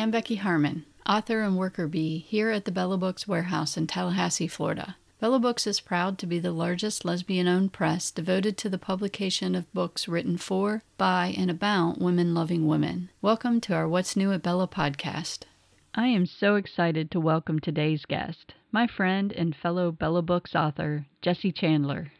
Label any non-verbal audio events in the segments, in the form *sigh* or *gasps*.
I'm Becky Harmon, author and worker bee here at the Bella Books warehouse in Tallahassee, Florida. Bella Books is proud to be the largest lesbian owned press devoted to the publication of books written for, by, and about women loving women. Welcome to our What's New at Bella podcast. I am so excited to welcome today's guest, my friend and fellow Bella Books author, Jessie Chandler.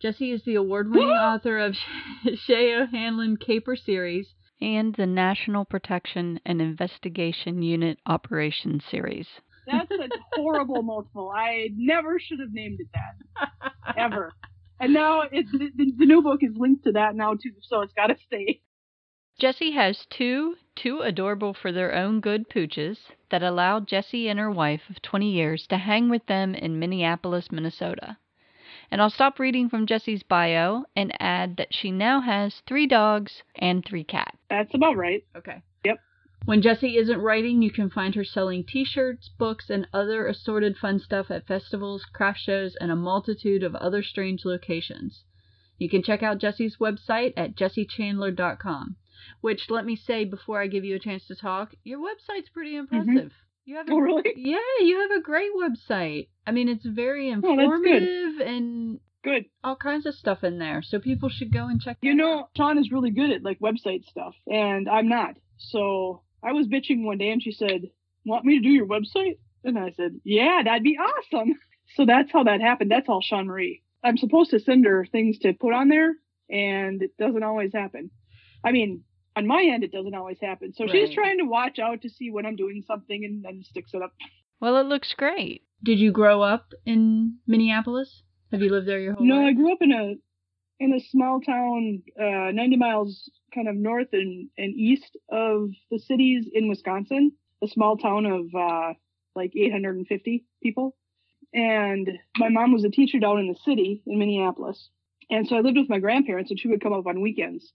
Jesse is the award winning author of *laughs* Shay O'Hanlon Caper series and the National Protection and Investigation Unit Operations series. That's a horrible *laughs* multiple. I never should have named it that. *laughs* Ever. And now it's the, the new book is linked to that now too, so it's got to stay. Jessie has two, too adorable for their own good pooches that allowed Jessie and her wife of 20 years to hang with them in Minneapolis, Minnesota. And I'll stop reading from Jessie's bio and add that she now has three dogs and three cats. That's about right. Okay. Yep. When Jessie isn't writing, you can find her selling t shirts, books, and other assorted fun stuff at festivals, craft shows, and a multitude of other strange locations. You can check out Jessie's website at jessiechandler.com, which, let me say before I give you a chance to talk, your website's pretty impressive. Mm-hmm. You have *laughs* a, Oh, really? Yeah, you have a great website. I mean, it's very Oh, good. informative and Good. all kinds of stuff in there. So people should go and check You know, out. Sean is really good at like website stuff, and I'm not. So I was bitching one day, and she said, "Want me to do your website?" And I said, "Yeah, that'd be awesome." *laughs* So that's how that happened. That's all Sean Marie. I'm supposed to send her things to put on there, and it doesn't always happen. I mean, on my end, it doesn't always happen. So she's trying to watch out to see when I'm doing something, and then sticks it up. Well, it looks great. Did you grow up in Minneapolis? Have you lived there your whole life? No, I grew up in a in a small town, uh, 90 miles kind of north and, and east of the cities in Wisconsin. A small town of uh, like 850 people. And my mom was a teacher down in the city in Minneapolis. And so I lived with my grandparents, and she would come up on weekends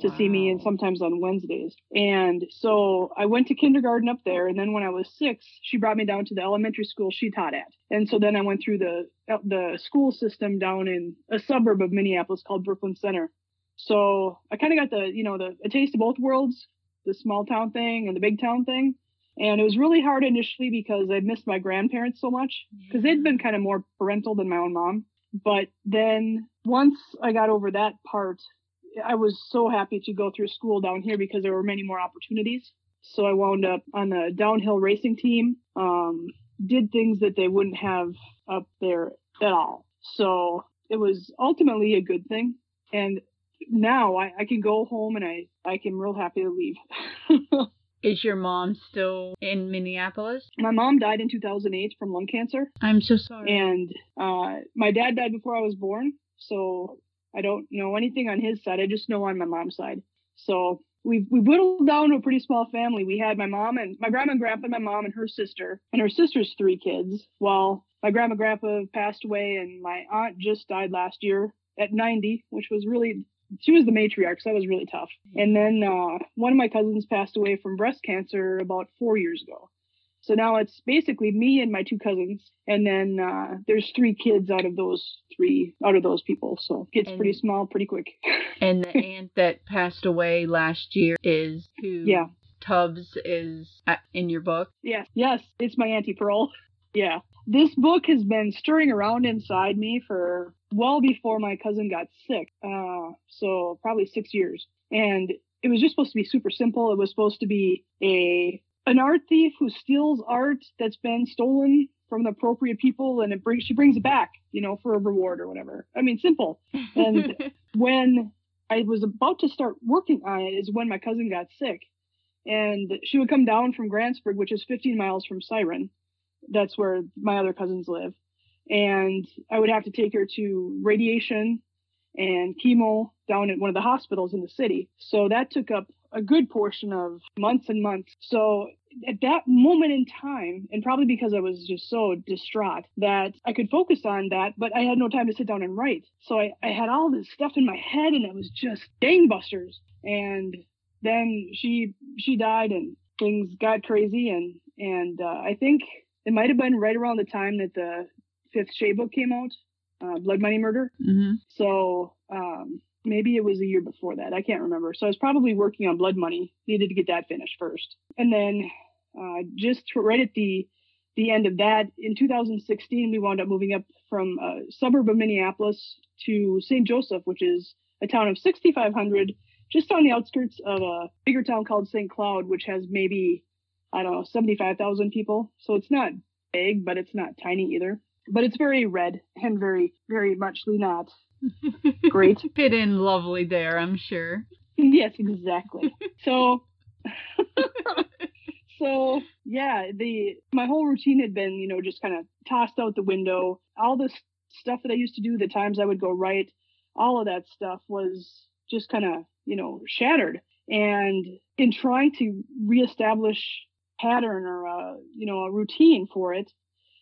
to see me and sometimes on Wednesdays. And so I went to kindergarten up there. And then when I was six, she brought me down to the elementary school she taught at. And so then I went through the, uh, the school system down in a suburb of Minneapolis called Brooklyn Center. So I kind of got the, you know, the a taste of both worlds, the small town thing and the big town thing. And it was really hard initially because I missed my grandparents so much because they'd been kind of more parental than my own mom. But then once I got over that part, I was so happy to go through school down here because there were many more opportunities. So I wound up on the downhill racing team, um, did things that they wouldn't have up there at all. So it was ultimately a good thing. And now I, I can go home and I, I can real happy to leave. *laughs* Is your mom still in Minneapolis? My mom died in 2008 from lung cancer. I'm so sorry. and uh, my dad died before I was born, so I don't know anything on his side. I just know on my mom's side. So we we whittled down to a pretty small family. We had my mom and my grandma and grandpa, and my mom and her sister, and her sister's three kids. While my grandma and grandpa passed away, and my aunt just died last year at 90, which was really she was the matriarch, so that was really tough. And then uh, one of my cousins passed away from breast cancer about four years ago. So now it's basically me and my two cousins, and then uh, there's three kids out of those three out of those people. So it gets pretty small pretty quick. *laughs* and the aunt that passed away last year is who? Yeah. Tubbs is uh, in your book. Yes, yes, it's my Auntie Pearl. Yeah. This book has been stirring around inside me for well before my cousin got sick. Uh, so probably six years. And it was just supposed to be super simple. It was supposed to be a an art thief who steals art that's been stolen from the appropriate people and it brings she brings it back, you know, for a reward or whatever. I mean simple. And *laughs* when I was about to start working on it is when my cousin got sick. And she would come down from Grantsburg, which is 15 miles from Siren. That's where my other cousins live. And I would have to take her to radiation and chemo down at one of the hospitals in the city. So that took up a good portion of months and months. So at that moment in time, and probably because I was just so distraught that I could focus on that, but I had no time to sit down and write. So I, I had all this stuff in my head and it was just gangbusters. And then she she died and things got crazy and and uh, I think it might have been right around the time that the fifth Shay book came out, uh, Blood Money Murder. hmm So um, maybe it was a year before that. I can't remember. So I was probably working on Blood Money. Needed to get that finished first, and then uh, just right at the the end of that in 2016, we wound up moving up from a suburb of Minneapolis to St. Joseph, which is a town of 6,500, just on the outskirts of a bigger town called St. Cloud, which has maybe I don't know 75,000 people. So it's not big, but it's not tiny either. But it's very red and very, very muchly not *laughs* great. Fit in lovely there, I'm sure. *laughs* Yes, exactly. *laughs* so, so yeah, the my whole routine had been, you know, just kind of tossed out the window. All this stuff that I used to do, the times I would go write, all of that stuff was just kind of, you know, shattered. And in trying to reestablish pattern or a, you know, a routine for it,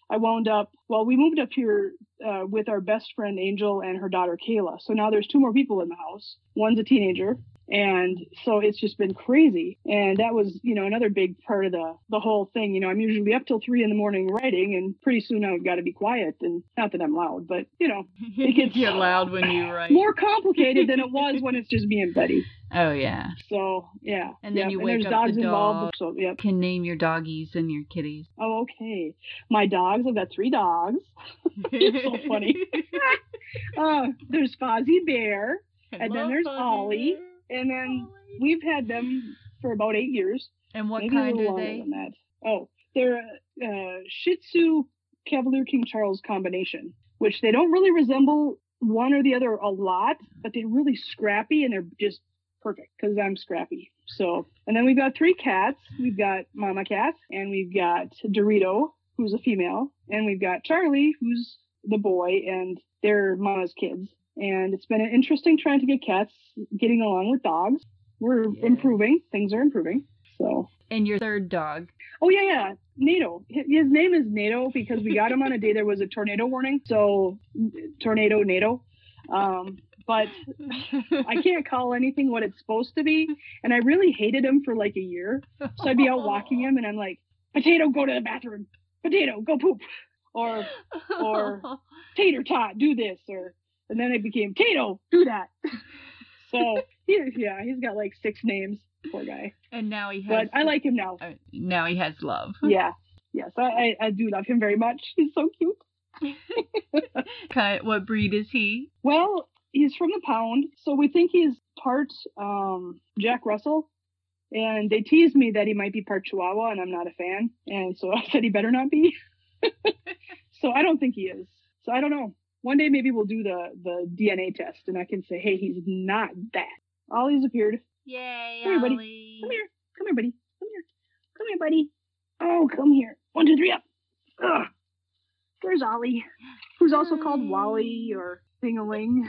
I wound up, well, we moved up here uh, with our best friend Angel and her daughter Kayla. So now there's two more people in the house. One's a teenager. And so it's just been crazy. And that was, you know, another big part of the, the whole thing. You know, I'm usually up till three in the morning writing and pretty soon I've got to be quiet. And not that I'm loud, but you know, it *laughs* gets You're loud when you write. More complicated than it was when *laughs* it's just me and Betty. Oh yeah. So yeah. And then yeah. you and wake there's up dogs the dog. involved. So yeah. Can name your doggies and your kitties. Oh okay. My dogs. I've got three dogs. *laughs* it's so funny. uh, there's Fozzie Bear, I and then there's Fuzzy Ollie, Bear. And then we've had them for about eight years. And what maybe kind a little are they? than that. Oh, they're a uh, Shih Tzu Cavalier King Charles combination, which they don't really resemble one or the other a lot, but they're really scrappy and they're just perfect because I'm scrappy. So, and then we've got three cats. We've got Mama Cat, and we've got Dorito, who's a female, and we've got Charlie, who's the boy, and they're Mama's kids. And it's been an interesting trying to get cats getting along with dogs. We're Yeah. improving. Things are improving. So, And your third dog. oh yeah, yeah, NATO. His his name is NATO because we got him on a day there was a tornado warning. So, tornado NATO. Um, but I can't call anything what it's supposed to be. And I really hated him for like a year. So I'd be out walking him and I'm like, potato, go to the bathroom. Potato, go poop. Or or- tater tot, do this. Or and then it became Kato. do that. *laughs* so he, yeah, he's got like six names, poor guy. and now he has. But I like him now. uh, now he has love. *laughs* Yeah. Yes, I, I, I do love him very much. He's so cute. *laughs* Kind what breed is he? Well, he's from the pound, so we think he's part um, Jack Russell. And they teased me that he might be part Chihuahua, and I'm not a fan. And so I said he better not be. so I don't think he is. So I don't know. One day maybe we'll do the the DNA test, and I can say, hey, he's not that. Ollie's appeared. Yay, Come here, buddy. Ollie. Come here. Come here, buddy. Come here. Come here, buddy. Oh, come here. One, two, three, up. Ugh. There's Ollie, who's also called Wally or Thingling.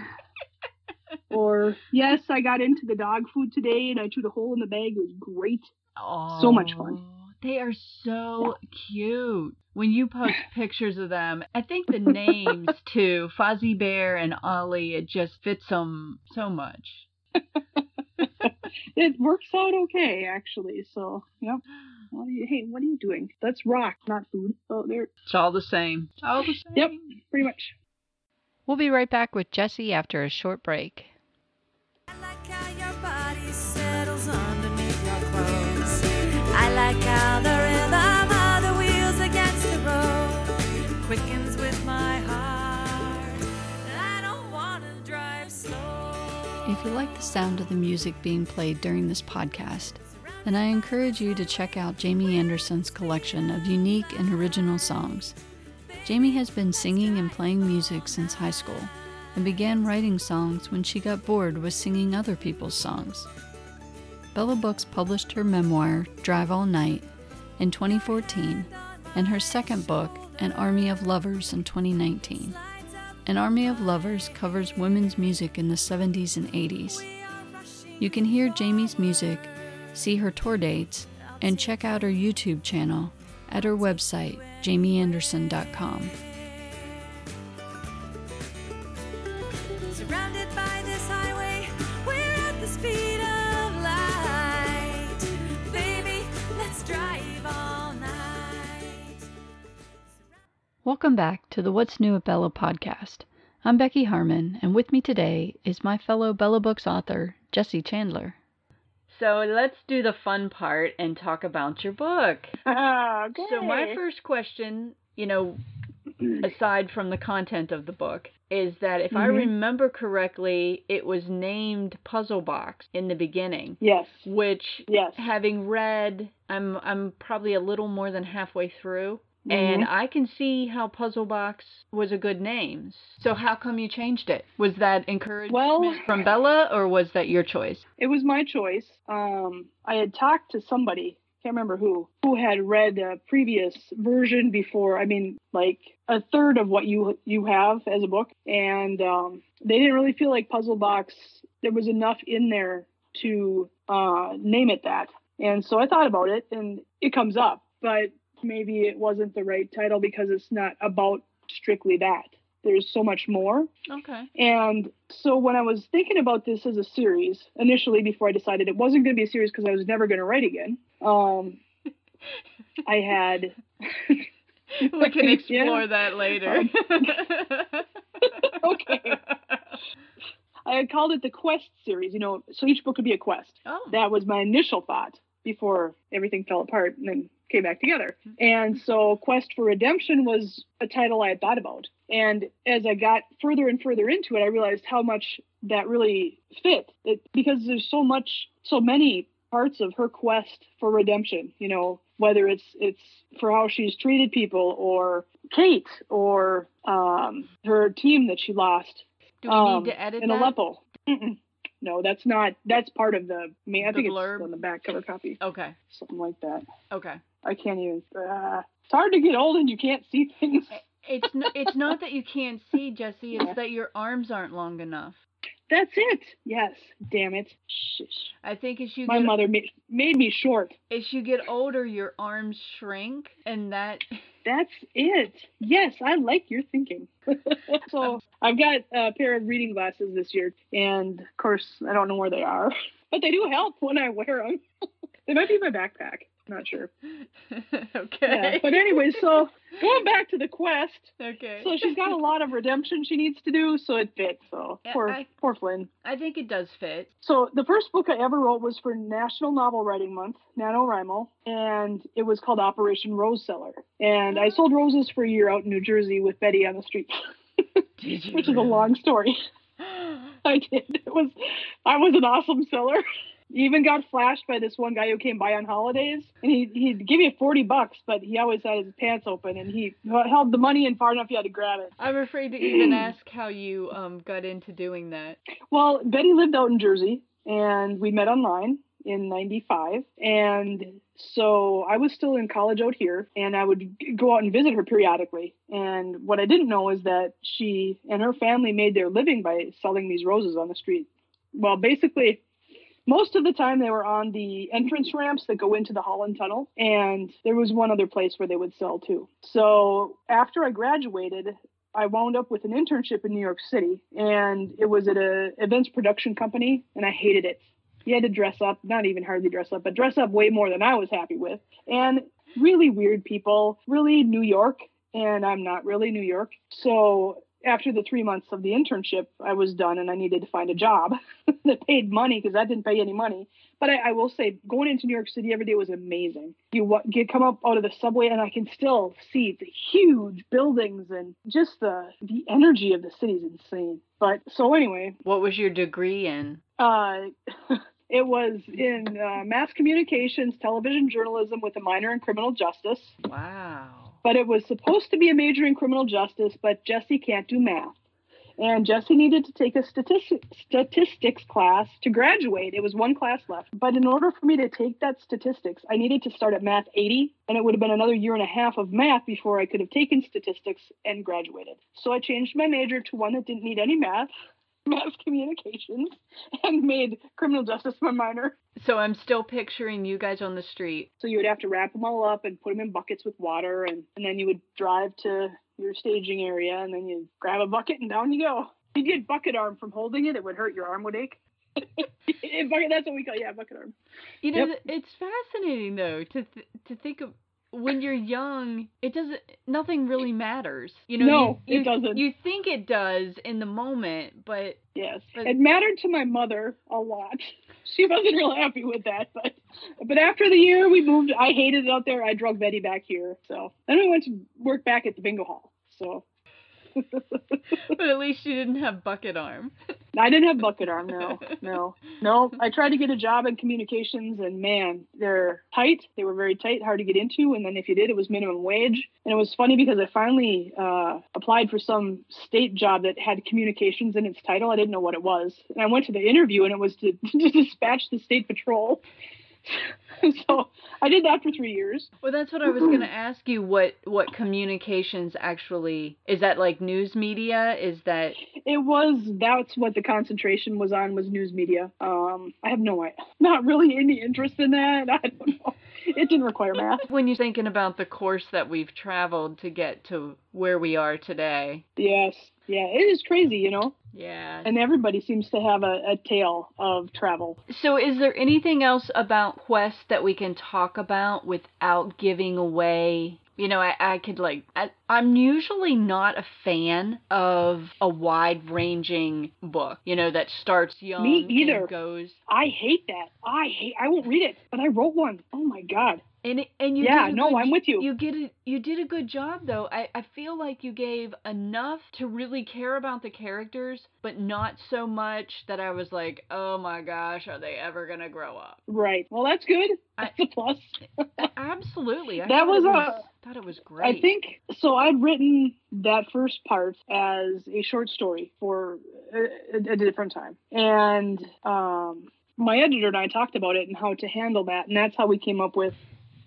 or, yes, I got into the dog food today and I chewed a hole in the bag. It was great. So much fun. They are so cute. When you post *laughs* pictures of them, I think the names *laughs* too, Fozzie Bear and Ollie, it just fits them so much. *laughs* It works out okay, actually. So, yep. What are you, hey, what are you doing? That's rock, not food. Oh, there. It's all the same. It's all the same. Yep, pretty much. We'll be right back with Jessie after a short break. If you like the sound of the music being played during this podcast, then I encourage you to check out Jamie Anderson's collection of unique and original songs. Jamie has been singing and playing music since high school and began writing songs when she got bored with singing other people's songs. Bella Books published her memoir, Drive All Night, in 2014, and her second book, An Army of Lovers, in 2019. An Army of Lovers covers women's music in the 70s and 80s. You can hear Jamie's music, see her tour dates, and check out her YouTube channel at her website, jamieanderson.com. Welcome back to the What's New at Bella podcast. I'm Becky Harmon, and with me today is my fellow Bella Books author, Jessie Chandler. So let's do the fun part and talk about your book. okay. So, my first question, you know, aside from the content of the book, is that if I Mhm. remember correctly, it was named Puzzle Box in the beginning, Yes. which Yes. having read I'm I'm probably a little more than halfway through and Mhm. I can see how Puzzle Box was a good name. So how come you changed it? Was that encouragement Well- from Bella or was that your choice? *laughs* It was my choice. Um, I had talked to somebody, can't remember who, who had read a previous version before. I mean, like a third of what you you have as a book, and um, they didn't really feel like Puzzle Box. There was enough in there to uh, name it that. And so I thought about it, and it comes up, but maybe it wasn't the right title because it's not about strictly that. There's so much more. Okay. And so when I was thinking about this as a series initially, before I decided it wasn't going to be a series because I was never going to write again, um, *laughs* I had. we can *laughs* Yeah. explore that later. *laughs* Okay. I had called it the Quest series, you know, so each book would be a quest. oh. That was my initial thought before everything fell apart and then came back together. And so Quest for Redemption was a title I had thought about. And as I got further and further into it, I realized how much that really fit. It, because there's so much, so many parts of her quest for redemption, you know, whether it's it's for how she's treated people or Kate or um, her team that she lost Do we um, need to edit in that? Aleppo. Mm-mm. No, that's not. That's part of the. main I The think blurb? it's on the back cover copy, Okay. something like that. Okay. I can't even. Uh, it's hard to get old and you can't see things. It's n- it's not that you can't see, Jessie. It's that your arms aren't long enough. That's it. Yes. Damn it. Shush. I think as you My get mother made, made me short. as you get older, your arms shrink, and that *laughs* That's it. Yes, I like your thinking. *laughs* so I've got a pair of reading glasses this year, and of course I don't know where they are, *laughs* but they do help when I wear them. *laughs* they might be in my backpack. Not sure. *laughs* okay. Yeah. But anyway, so *laughs* going back to the quest, okay. so she's got a lot of redemption she needs to do, so it fits. So Yeah, poor I- poor Flynn. I think it does fit. So the first book I ever wrote was for National Novel Writing Month, NaNoWriMo, and it was called Operation Rose Seller. And I sold roses for a year out in New Jersey with Betty on the street, *laughs* Did you which is a long story. *gasps* I did. It was I was an awesome seller. Even got flashed by this one guy who came by on holidays, and he he'd give you forty bucks, but he always had his pants open, and he held the money in far enough you had to grab it. I'm afraid to even ask how you um got into doing that. Well, Betty lived out in Jersey, and we met online in '95, and so I was still in college out here, and I would go out and visit her periodically. And what I didn't know is that she and her family made their living by selling these roses on the street. Well, basically. Most of the time, they were on the entrance ramps that go into the Holland Tunnel, and there was one other place where they would sell too. So after I graduated, I wound up with an internship in New York City, and it was at a events production company, and I hated it. You had to dress up, not even hardly dress up, but dress up way more than I was happy with, and really weird people, really New York, and I'm not really New York. So after the three months of the internship, I was done, and I needed to find a job *laughs* that paid money because that didn't pay any money. But I, I will say, going into New York City every day was amazing. You get come up out of the subway, and I can still see the huge buildings and just the the energy of the city is insane. But so anyway, What was your degree in? uh, *laughs* it was in uh, mass communications, television journalism with a minor in criminal justice. Wow. But it was supposed to be a major in criminal justice, but Jessie can't do math. And Jessie needed to take a statistic, statistics class to graduate. It was one class left. But in order for me to take that statistics, I needed to start at math 80, and it would have been another year and a half of math before I could have taken statistics and graduated. So I changed my major to one that didn't need any math, mass communications, *laughs* and made criminal justice my minor. So I'm still picturing you guys on the street. So you would have to wrap them all up and put them in buckets with water, and, and then you would drive to your staging area, and then you grab a bucket and down you go. If you get bucket arm from holding it, it would hurt. Your arm would ache. *laughs* bucket, that's what we call yeah, bucket arm. You know, Yep. it's fascinating though to th- to think of when you're young, it doesn't. Nothing really matters. You know. No, you, it doesn't. You think it does in the moment, but Yes, But- it mattered to my mother a lot. *laughs* She wasn't real happy with that, but but after the year we moved, I hated it out there. I drug Betty back here, so then we went to work back at the bingo hall. So but at least you didn't have bucket arm. I didn't have bucket arm. No, *laughs* no, no. I tried to get a job in communications, and man, they're tight. They were very tight, hard to get into. And then if you did, it was minimum wage. And it was funny because I finally uh, applied for some state job that had communications in its title. I didn't know what it was, and I went to the interview, and it was to, *laughs* to dispatch the state patrol. *laughs* so I did that for three years. Well, that's what I was gonna *clears throat* ask you. What what communications actually is that? Like news media? Is that It was that's what the concentration was on was news media. Um, I have no *laughs* not really any interest in that. *laughs* I don't know. It didn't require math. when you're thinking about the course that we've traveled to get to where we are today? Yes, yeah, it is crazy, you know. Yeah. And everybody seems to have a, a tale of travel. So, is there anything else about Quest that we can talk about without giving away? You know, I, I could like, I, I'm usually not a fan of a wide ranging book, you know, that starts young Me either. and goes. I hate that. I hate. I won't read it, but I wrote one. Oh my god. And, it, and you Yeah, no, good, I'm with you. You get a, you did a good job though. I, I feel like you gave enough to really care about the characters, but not so much that I was like, oh my gosh, are they ever gonna grow up? Right. Well, that's good. That's a plus. Absolutely. I That was it a- thought it was great. I think so. I'd written that first part as a short story for a, a different time, and um, my editor and I talked about it and how to handle that, and that's how we came up with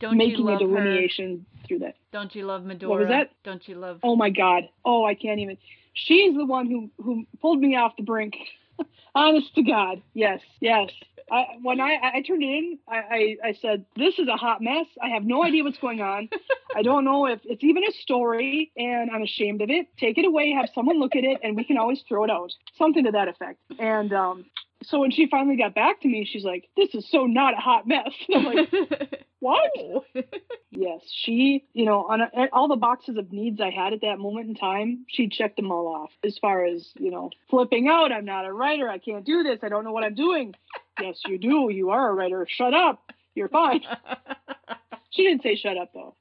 don't you making a love her? delineation through that. Don't you love Medora? that? Don't you love? Oh my God. Oh, I can't even. She's the one who who pulled me off the brink. *laughs* Honest to God. Yes. Yes. I, when I, I turned it in, I, I, I said, This is a hot mess. I have no idea what's going on. *laughs* I don't know if it's even a story, and I'm ashamed of it. Take it away, have someone look at it, and we can always throw it out. Something to that effect. And um, so when she finally got back to me, she's like, This is so not a hot mess. *laughs* And I'm like, *laughs* What? *laughs* Yes, she, you know, on a, all the boxes of needs I had at that moment in time, she checked them all off. As far as, you know, flipping out, I'm not a writer, I can't do this, I don't know what I'm doing. yes, you do, you are a writer. Shut up. You're fine. She didn't say shut up though.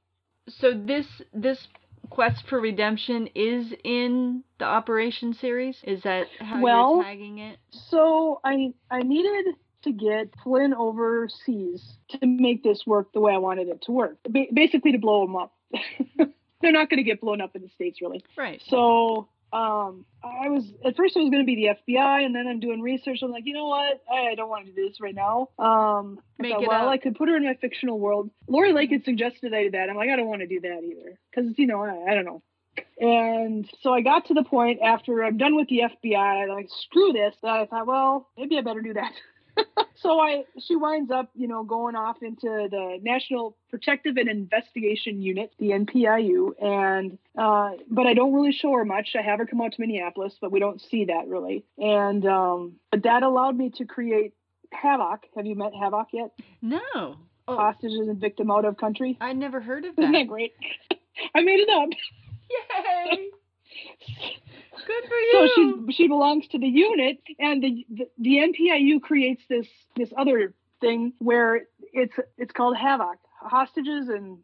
so this this quest for redemption is in the Operation series. Is that how Well- you're tagging it? So I I needed to get Flynn overseas to make this work the way I wanted it to work. Ba- basically to blow him up. *laughs* They're not going to get blown up in the states really. Right. So um, I was at first it was going to be the FBI, and then I'm doing research. I'm like, you know what? I, I don't want to do this right now. Um, I Make thought, it well, up. I could put her in my fictional world. Lori Lake had suggested I do that. I'm like, I don't want to do that either, because you know, I, I don't know. And so I got to the point after I'm done with the FBI, I'm like screw this. That I thought, well, maybe I better do that. *laughs* *laughs* so I she winds up, you know, going off into the National Protective and Investigation Unit, the NPIU, and uh, but I don't really show her much. I have her come out to Minneapolis, but we don't see that really. And um, but that allowed me to create Havoc. Have you met Havoc yet? No. Oh, Hostages and victim out of country. I never heard of Isn't that. that great? *laughs* I made it up. Yay! For So she she belongs to the unit, and the, the the NPIU creates this this other thing where it's it's called Havoc, hostages and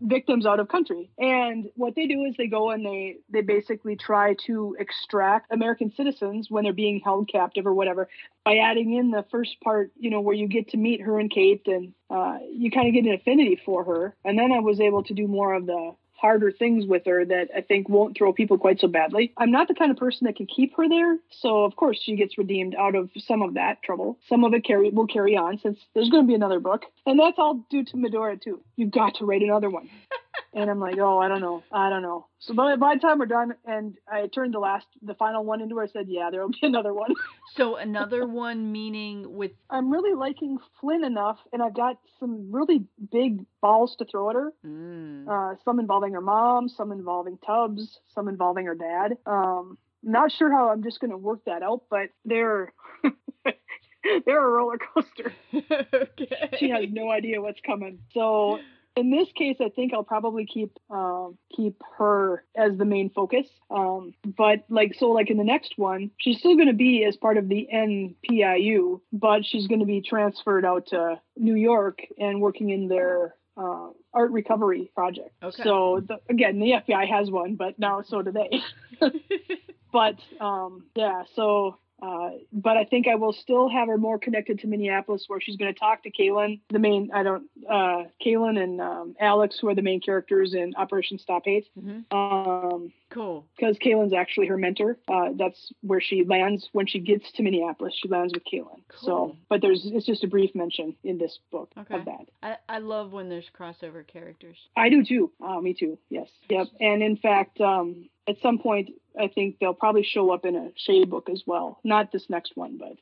victims out of country. And what they do is they go and they they basically try to extract American citizens when they're being held captive or whatever by adding in the first part, you know, where you get to meet her and Kate and uh, you kind of get an affinity for her. And then I was able to do more of the harder things with her that I think won't throw people quite so badly. I'm not the kind of person that can keep her there, so of course she gets redeemed out of some of that trouble. Some of it carry will carry on since there's going to be another book, and that's all due to Medora too. You've got to write another one. *laughs* and I'm like, oh, I don't know, I don't know. So by, by the time we're done, and I turned the last, the final one into her, I said, yeah, there will be *laughs* another one. So another one meaning with I'm really liking Flynn enough, and I've got some really big balls to throw at her. mm, uh, some involving her mom, some involving Tubbs, some involving her dad. Um, not sure how I'm just going to work that out, but they're *laughs* they're a roller coaster. *laughs* okay. She has no idea what's coming. So in this case, I think I'll probably keep um, keep her as the main focus. Um, but like so, like in the next one, she's still going to be as part of the NPIU, but she's going to be transferred out to New York and working in their uh, art recovery project. Okay. So the, again, the FBI has one, but now so do they. *laughs* *laughs* but um, yeah, so uh, but I think I will still have her more connected to Minneapolis, where she's going to talk to Kaylin, the main. I don't. Uh, Kaylin and um, Alex, who are the main characters in Operation Stop Hate. Mhm. Um, Cool. because Kaylin's actually her mentor. Uh, that's where she lands when she gets to Minneapolis. She lands with Kaylin. Cool. So, but there's it's just a brief mention in this book Okay. of that. I, I love when there's crossover characters. I do too. Uh, me too. Yes. Yep. And in fact, um, at some point, I think they'll probably show up in a Shay book as well. Not this next one, but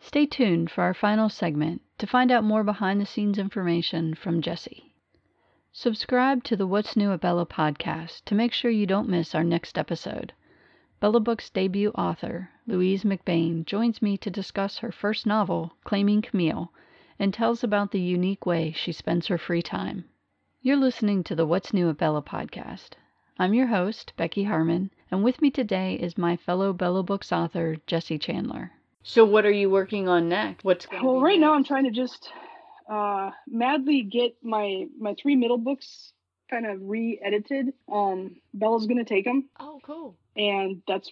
Stay tuned for our final segment to find out more behind the scenes information from Jesse. Subscribe to the What's New at Bella podcast to make sure you don't miss our next episode. Bella Book's debut author, Louise McBain, joins me to discuss her first novel, Claiming Camille, and tells about the unique way she spends her free time. You're listening to the What's New at Bella podcast. I'm your host, Becky Harmon, and with me today is my fellow Bella Books author, Jessie Chandler. So, what are you working on next? What's going well, right now I'm trying to just uh, madly get my my three middle books kind of re-edited. Um, Bella's gonna take them. Oh, cool. And that's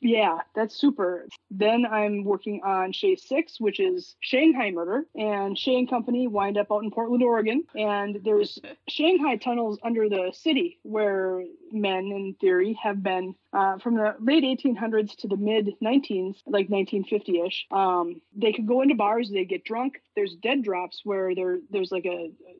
yeah that's super. Then i'm working on shay 6 which is shanghai murder. And shay and company wind up out in portland oregon. And there's shanghai tunnels under the city where men in theory have been uh, from the late 1800s to the mid 19s like 1950ish um, they could go into bars they get drunk. There's dead drops where there there's like a, a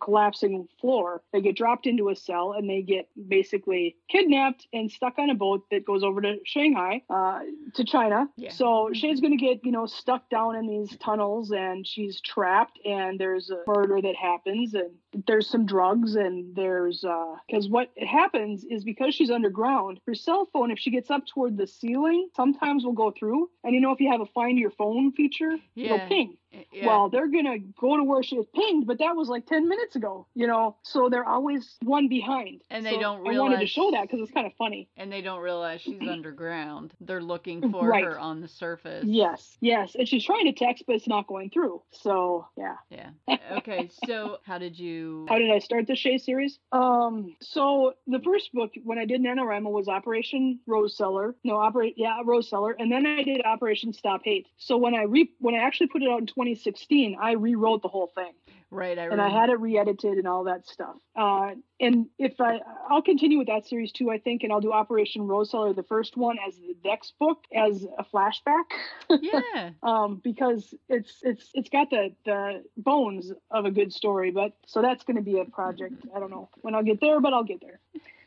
collapsing floor they get dropped into a cell and they get basically kidnapped and stuck on a boat that goes over to Shanghai, uh, to China. Yeah. So Shay's going to get, you know, stuck down in these tunnels and she's trapped and there's a murder that happens and there's some drugs and there's, uh, because what happens is because she's underground, her cell phone, if she gets up toward the ceiling, sometimes will go through. And you know, if you have a find your phone feature, it'll ping. Yeah. Well, they're gonna go to where she was pinged, but that was like ten minutes ago, you know. So they're always one behind. And they So don't realize I wanted to show that because it's kind of funny. and they don't realize she's *clears throat* underground. They're looking mm, for Right. her on the surface. Yes, yes, and she's trying to text, but it's not going through. So yeah. Yeah. Okay. So, how did you? How did I start the Shay series? Um, so the first book when I did NaNoWriMo was Operation Rose Cellar. No, operate yeah, Rose Cellar, and then I did Operation Stop Hate. So when I re when I actually put it out in 2016, I rewrote the whole thing. Right. I and I had it re-edited and all that stuff. Uh, and if I, I'll continue with that series too, I think, and I'll do Operation Rose Cellar, the first one, as the Dex book, as a flashback, Yeah. *laughs* um, because it's it's it's got the the bones of a good story. But so that's going to be a project. I don't know when I'll get there, but I'll get there.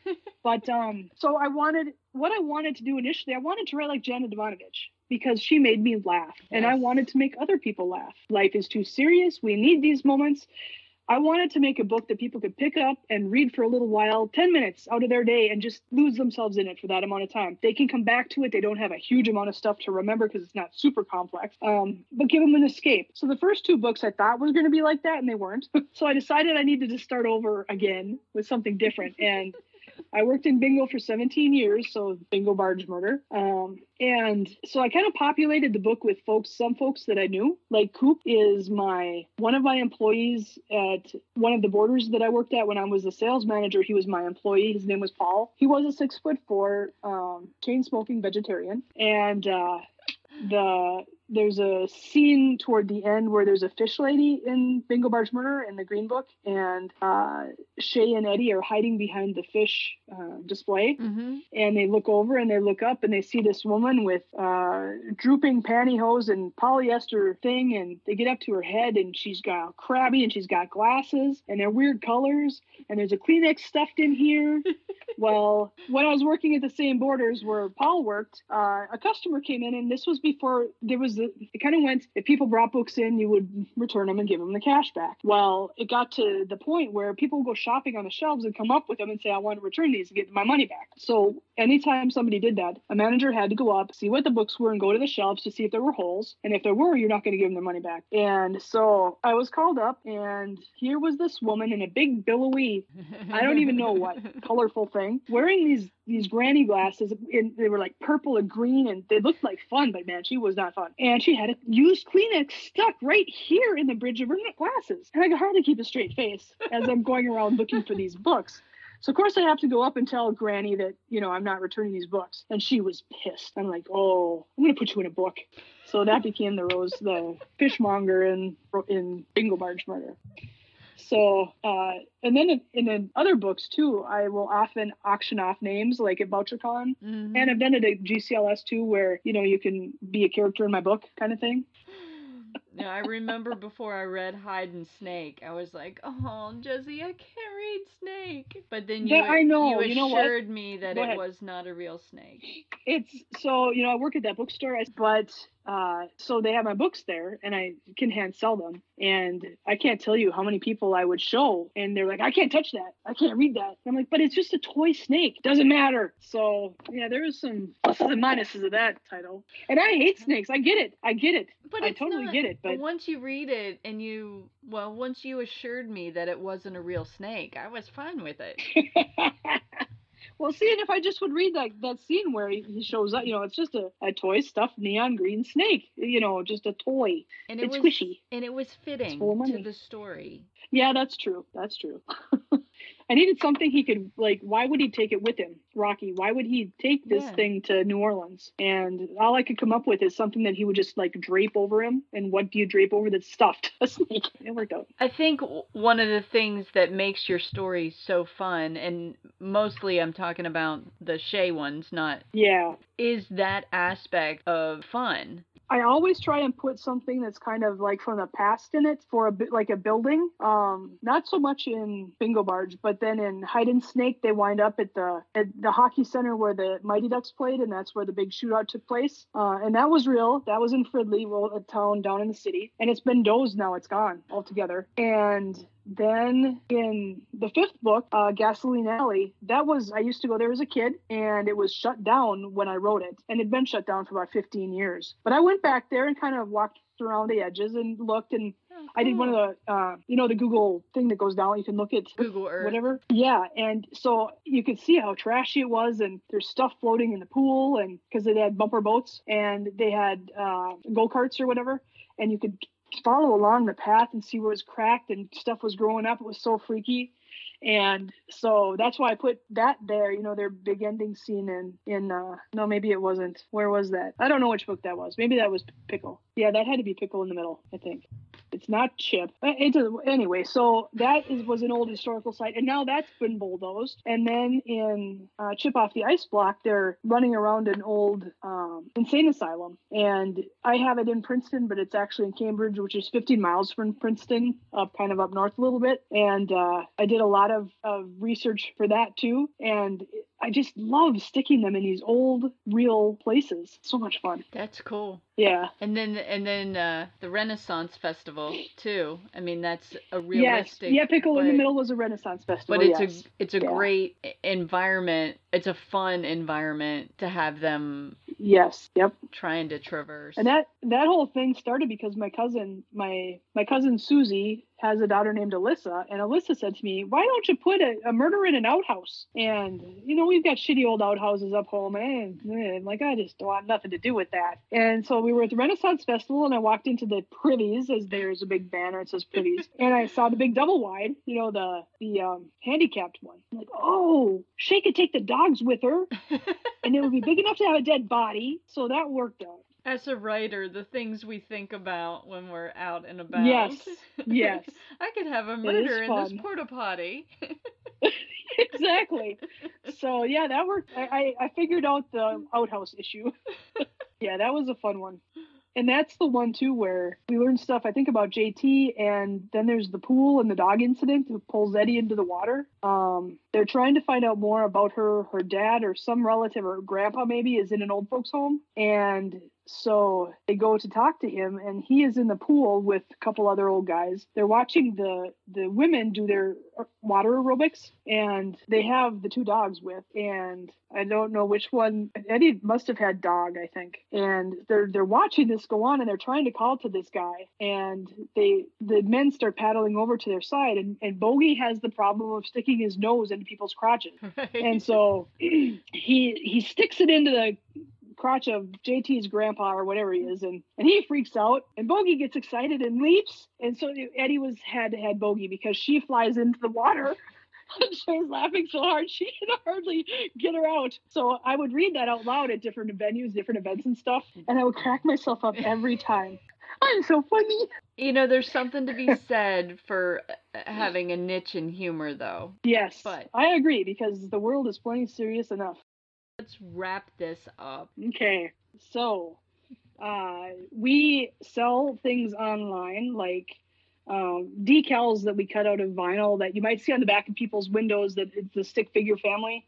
*laughs* but um, so I wanted what I wanted to do initially. I wanted to write like Janet Evanovich because she made me laugh, and I wanted to make other people laugh. Life is too serious. We need these moments. I wanted to make a book that people could pick up and read for a little while, 10 minutes out of their day, and just lose themselves in it for that amount of time. They can come back to it. They don't have a huge amount of stuff to remember because it's not super complex, um, but give them an escape. So the first two books I thought were going to be like that, and they weren't. *laughs* so I decided I needed to start over again with something different. And I worked in bingo for 17 years, so bingo barge murder. Um, and so I kind of populated the book with folks, some folks that I knew. Like Coop is my one of my employees at one of the borders that I worked at when I was a sales manager. He was my employee. His name was Paul. He was a six foot four, um, chain smoking vegetarian, and uh, the there's a scene toward the end where there's a fish lady in Bingo Barge Murder in the Green Book, and uh, Shay and Eddie are hiding behind the fish uh, display, Mm-hmm. and they look over and they look up and they see this woman with uh, drooping pantyhose and polyester thing, and they get up to her head and she's got crabby and she's got glasses and they're weird colors, and there's a Kleenex stuffed in here. *laughs* well, when I was working at the same borders where Paul worked, uh, a customer came in, and this was before there was it, it kind of went if people brought books in, you would return them and give them the cash back. Well, it got to the point where people would go shopping on the shelves and come up with them and say, I want to return these and get my money back. So anytime somebody did that, a manager had to go up, see what the books were, and go to the shelves to see if there were holes. And if there were, you're not going to give them their money back. And so I was called up, and here was this woman in a big billowy, I don't even know what *laughs* colorful thing, wearing these these granny glasses. And they were like purple and green, and they looked like fun, but man, she was not fun. And she had a used Kleenex stuck right here in the bridge of her glasses, and I could hardly keep a straight face as I'm going around looking for these books. So of course I have to go up and tell Granny that you know I'm not returning these books, and she was pissed. I'm like, oh, I'm gonna put you in a book. So that became the Rose, the fishmonger in in Bingo Barge Murder. So, uh, and then in, in, in, other books too, I will often auction off names like at BoucherCon. Mm-hmm. And I've done it at GCLS too, where, you know, you can be a character in my book kind of thing. *sighs* Yeah, I remember before I read Hide and Snake, I was like, "Oh, Jessie, I can't read Snake." But then you, I know, you assured you know me that it was not a real snake. It's so you know I work at that bookstore, as but uh, so they have my books there and I can hand sell them. And I can't tell you how many people I would show. And they're like, I can't touch that. I can't read that. I'm like, but it's just a toy snake. Doesn't matter. So yeah, there was some pluses and minuses of that title. And I hate snakes. I get it. I get it. But I totally not, get it. But once you read it and you, well, once you assured me that it wasn't a real snake, I was fine with it. *laughs* Well, see, and if I just would read that that scene where he, he shows up, you know, it's just a, a toy stuffed neon green snake, you know, just a toy. And it it's was, squishy. And it was fitting to the story. Yeah, that's true. That's true. *laughs* I needed something he could like. Why would he take it with him, Rocky? Why would he take this yeah. thing to New Orleans? And all I could come up with is something that he would just like drape over him. And what do you drape over that's stuffed? *laughs* A snake. It worked out. I think one of the things that makes your story so fun, and mostly I'm talking about the Shay ones, not yeah, is that aspect of fun I always try and put something that's kind of like from the past in it for a bit like a building. Um, not so much in Bingo Barge, but then in Hide and Snake, they wind up at the at the hockey center where the Mighty Ducks played, and that's where the big shootout took place. Uh, and that was real. That was in Fridley, well, a town down in the city, and it's been dozed now. It's gone altogether. And then in the fifth book, uh, Gasoline Alley, that was, I used to go there as a kid and it was shut down when I wrote it. And it'd been shut down for about 15 years. But I went back there and kind of walked around the edges and looked and oh, I did one of the, uh, you know, the Google thing that goes down. You can look at Google Earth, whatever. Yeah, and so you could see how trashy it was, and there's stuff floating in the pool, and because they had bumper boats and they had uh, go karts or whatever, and you could follow along the path and see where was cracked and stuff was growing up. It was so freaky. And so that's why I put that there, you know, their big ending scene in, in, uh, no, maybe it wasn't. Where was that? I don't know which book that was. Maybe that was Pickle. Yeah, that had to be Pickle in the middle, I think. It's not Chip. Uh, it's a, anyway. So that is was an old historical site, and now that's been bulldozed. And then in uh, Chip off the ice block, they're running around an old um, insane asylum, and I have it in Princeton, but it's actually in Cambridge, which is 15 miles from Princeton, up kind of up north a little bit. And uh, I did a lot of, of research for that too, and I just love sticking them in these old, real places. So much fun. That's cool. Yeah. And then and then uh, the Renaissance Festival too. I mean, that's a realistic. Yes. Yeah, Pickle but, in the Middle was a Renaissance Festival. But it's yes. a it's a yeah. great environment. It's a fun environment to have them. Yes. Yep. Trying to traverse. And that that whole thing started because my cousin, my my cousin Susie, has a daughter named Alyssa, and Alyssa said to me, "Why don't you put a, a murder in an outhouse?" And you know, we've got shitty old outhouses up home, and, and like I just don't want nothing to do with that. And so we were at the Renaissance Festival, and I walked into the Privies, as there's a big banner it says Privies, *laughs* and I saw the big double wide, you know, the the um, handicapped one. I'm like, oh, she could take the dogs with her, *laughs* and it would be big enough to have a dead body, so that worked out as a writer, the things we think about when we're out and about. Yes. *laughs* Yes. I could have a murder in this porta potty. *laughs* *laughs* exactly. So yeah, that worked. I, I, I figured out the outhouse issue. yeah, that was a fun one. And that's the one too where we learned stuff I think about JT and then there's the pool and the dog incident who pulls Eddie into the water. Um, they're trying to find out more about her her dad or some relative or grandpa maybe is in an old folks home and so they go to talk to him, and he is in the pool with a couple other old guys. They're watching the the women do their uh, water aerobics, and they have the two dogs with, and I don't know which one. Eddie must have had dog, I think, and they're they're watching this go on, and they're trying to call to this guy, and they the men start paddling over to their side, and and Bogey has the problem of sticking his nose into people's crotches, *laughs* and so *clears throat* he he sticks it into the crotch of JT's grandpa or whatever he is, and and he freaks out, and Bogey gets excited and leaps, and so Eddie was had to had Bogey because she flies into the water. *laughs* And she was laughing so hard she could hardly get her out. So I would read that out loud at different venues, different events and stuff, and I would crack myself up every time. *laughs* I'm so funny. You know, there's something to be *laughs* said for uh, having a niche in humor, though. Yes, But- I agree because the world is plenty serious enough. Let's wrap this up. Okay, so uh, we sell things online like um, decals that we cut out of vinyl that you might see on the back of people's windows that it's the stick figure family,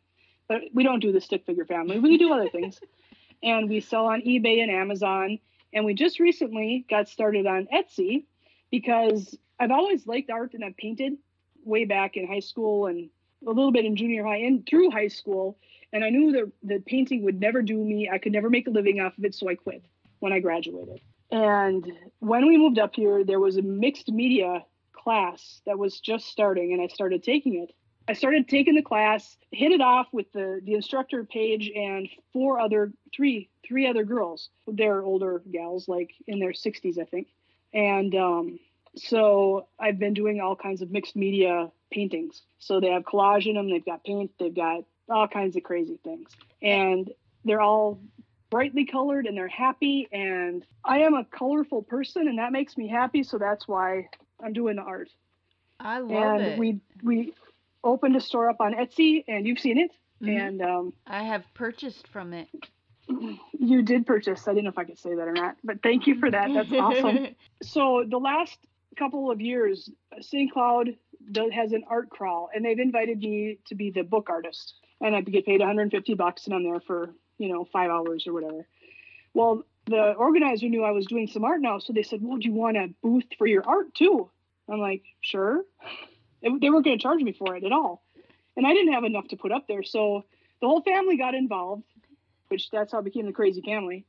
but we don't do the stick figure family. We do other things, *laughs* and we sell on eBay and Amazon. And we just recently got started on Etsy because I've always liked art and I've painted way back in high school and a little bit in junior high and through high school and I knew that the painting would never do me. I could never make a living off of it, so I quit when I graduated. And when we moved up here, there was a mixed media class that was just starting, and I started taking it. I started taking the class, hit it off with the the instructor Paige and four other three three other girls. They're older gals, like in their 60s, I think. And um, so I've been doing all kinds of mixed media paintings. So they have collage in them, they've got paint, they've got all kinds of crazy things. And they're all brightly colored and they're happy. And I am a colorful person and that makes me happy. So that's why I'm doing the art. I love it. and it. we we opened a store up on Etsy and you've seen it. Mhm. And um, I have purchased from it. *clears throat* you did purchase. I didn't know if I could say that or not, but thank you for that. That's awesome. *laughs* So the last couple of years, St. Cloud does, has an art crawl, and they've invited me to be the book artist, and I get paid 150 bucks, and I'm there for you know five hours or whatever. Well, the organizer knew I was doing some art now, so they said, "Well, do you want a booth for your art too?" I'm like, "Sure." They weren't going to charge me for it at all, and I didn't have enough to put up there, so the whole family got involved, which that's how it became the crazy family,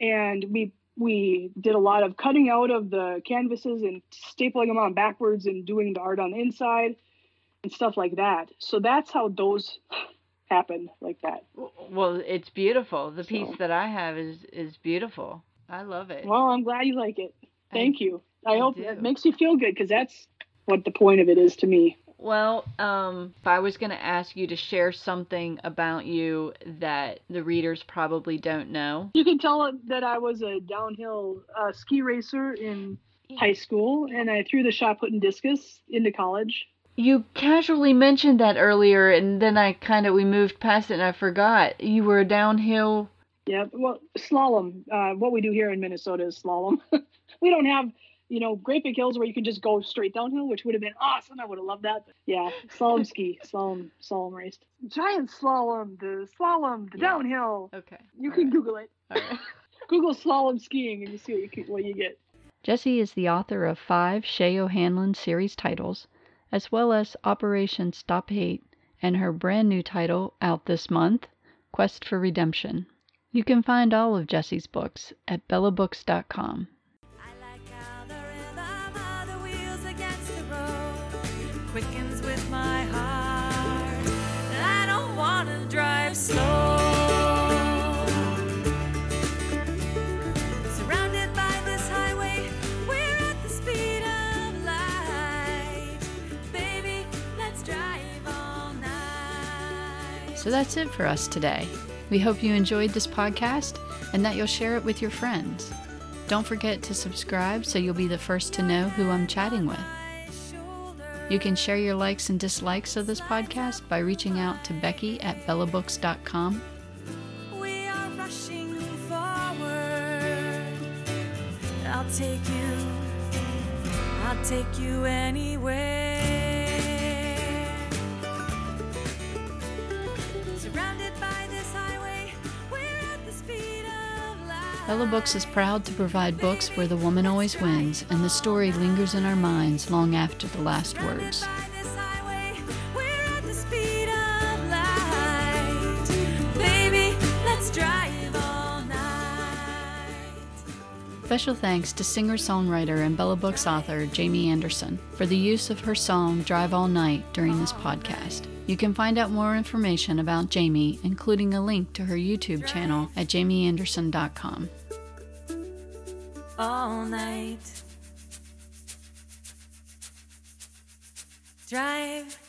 and we we did a lot of cutting out of the canvases and stapling them on backwards and doing the art on the inside and stuff like that. So that's how those happened like that. Well, it's beautiful. The piece that I have is is beautiful. I love it. Well, I'm glad you like it. I- Thank you. I, I hope do. it makes you feel good because that's what the point of it is to me. Well, um, if I was going to ask you to share something about you that the readers probably don't know, You can tell that I was a downhill uh, ski racer in high school and I threw the shot put and discus into college. You casually mentioned that earlier, and then I kind of we moved past it and I forgot. You were a downhill. Yeah, well, slalom. Uh, what we do here in Minnesota is slalom. *laughs* we don't have, you know, great big hills where you can just go straight downhill, which would have been awesome. I would have loved that. But yeah, slalom ski, *laughs* slalom, slalom race, giant slalom, the slalom, the Yeah. downhill. Okay. You all can right, Google it. all right. *laughs* Google slalom skiing, and you see what you, can, what you get. Jessie is the author of five Shay O'Hanlon series titles, as well as Operation Stop Hate and her brand new title out this month, Quest for Redemption. You can find all of Jessie's books at bellabooks.com. So that's it for us today. We hope you enjoyed this podcast and that you'll share it with your friends. Don't forget to subscribe so you'll be the first to know who I'm chatting with. You can share your likes and dislikes of this podcast by reaching out to Becky at bellabooks.com. We are rushing forward. I'll take you. I'll take you anywhere. Bella Books is proud to provide books where the woman always wins and the story lingers in our minds long after the last words. Special thanks to singer songwriter and Bella Books author Jamie Anderson for the use of her song Drive All Night during this podcast. You can find out more information about Jamie, including a link to her YouTube channel at jamieanderson.com. all night. Drive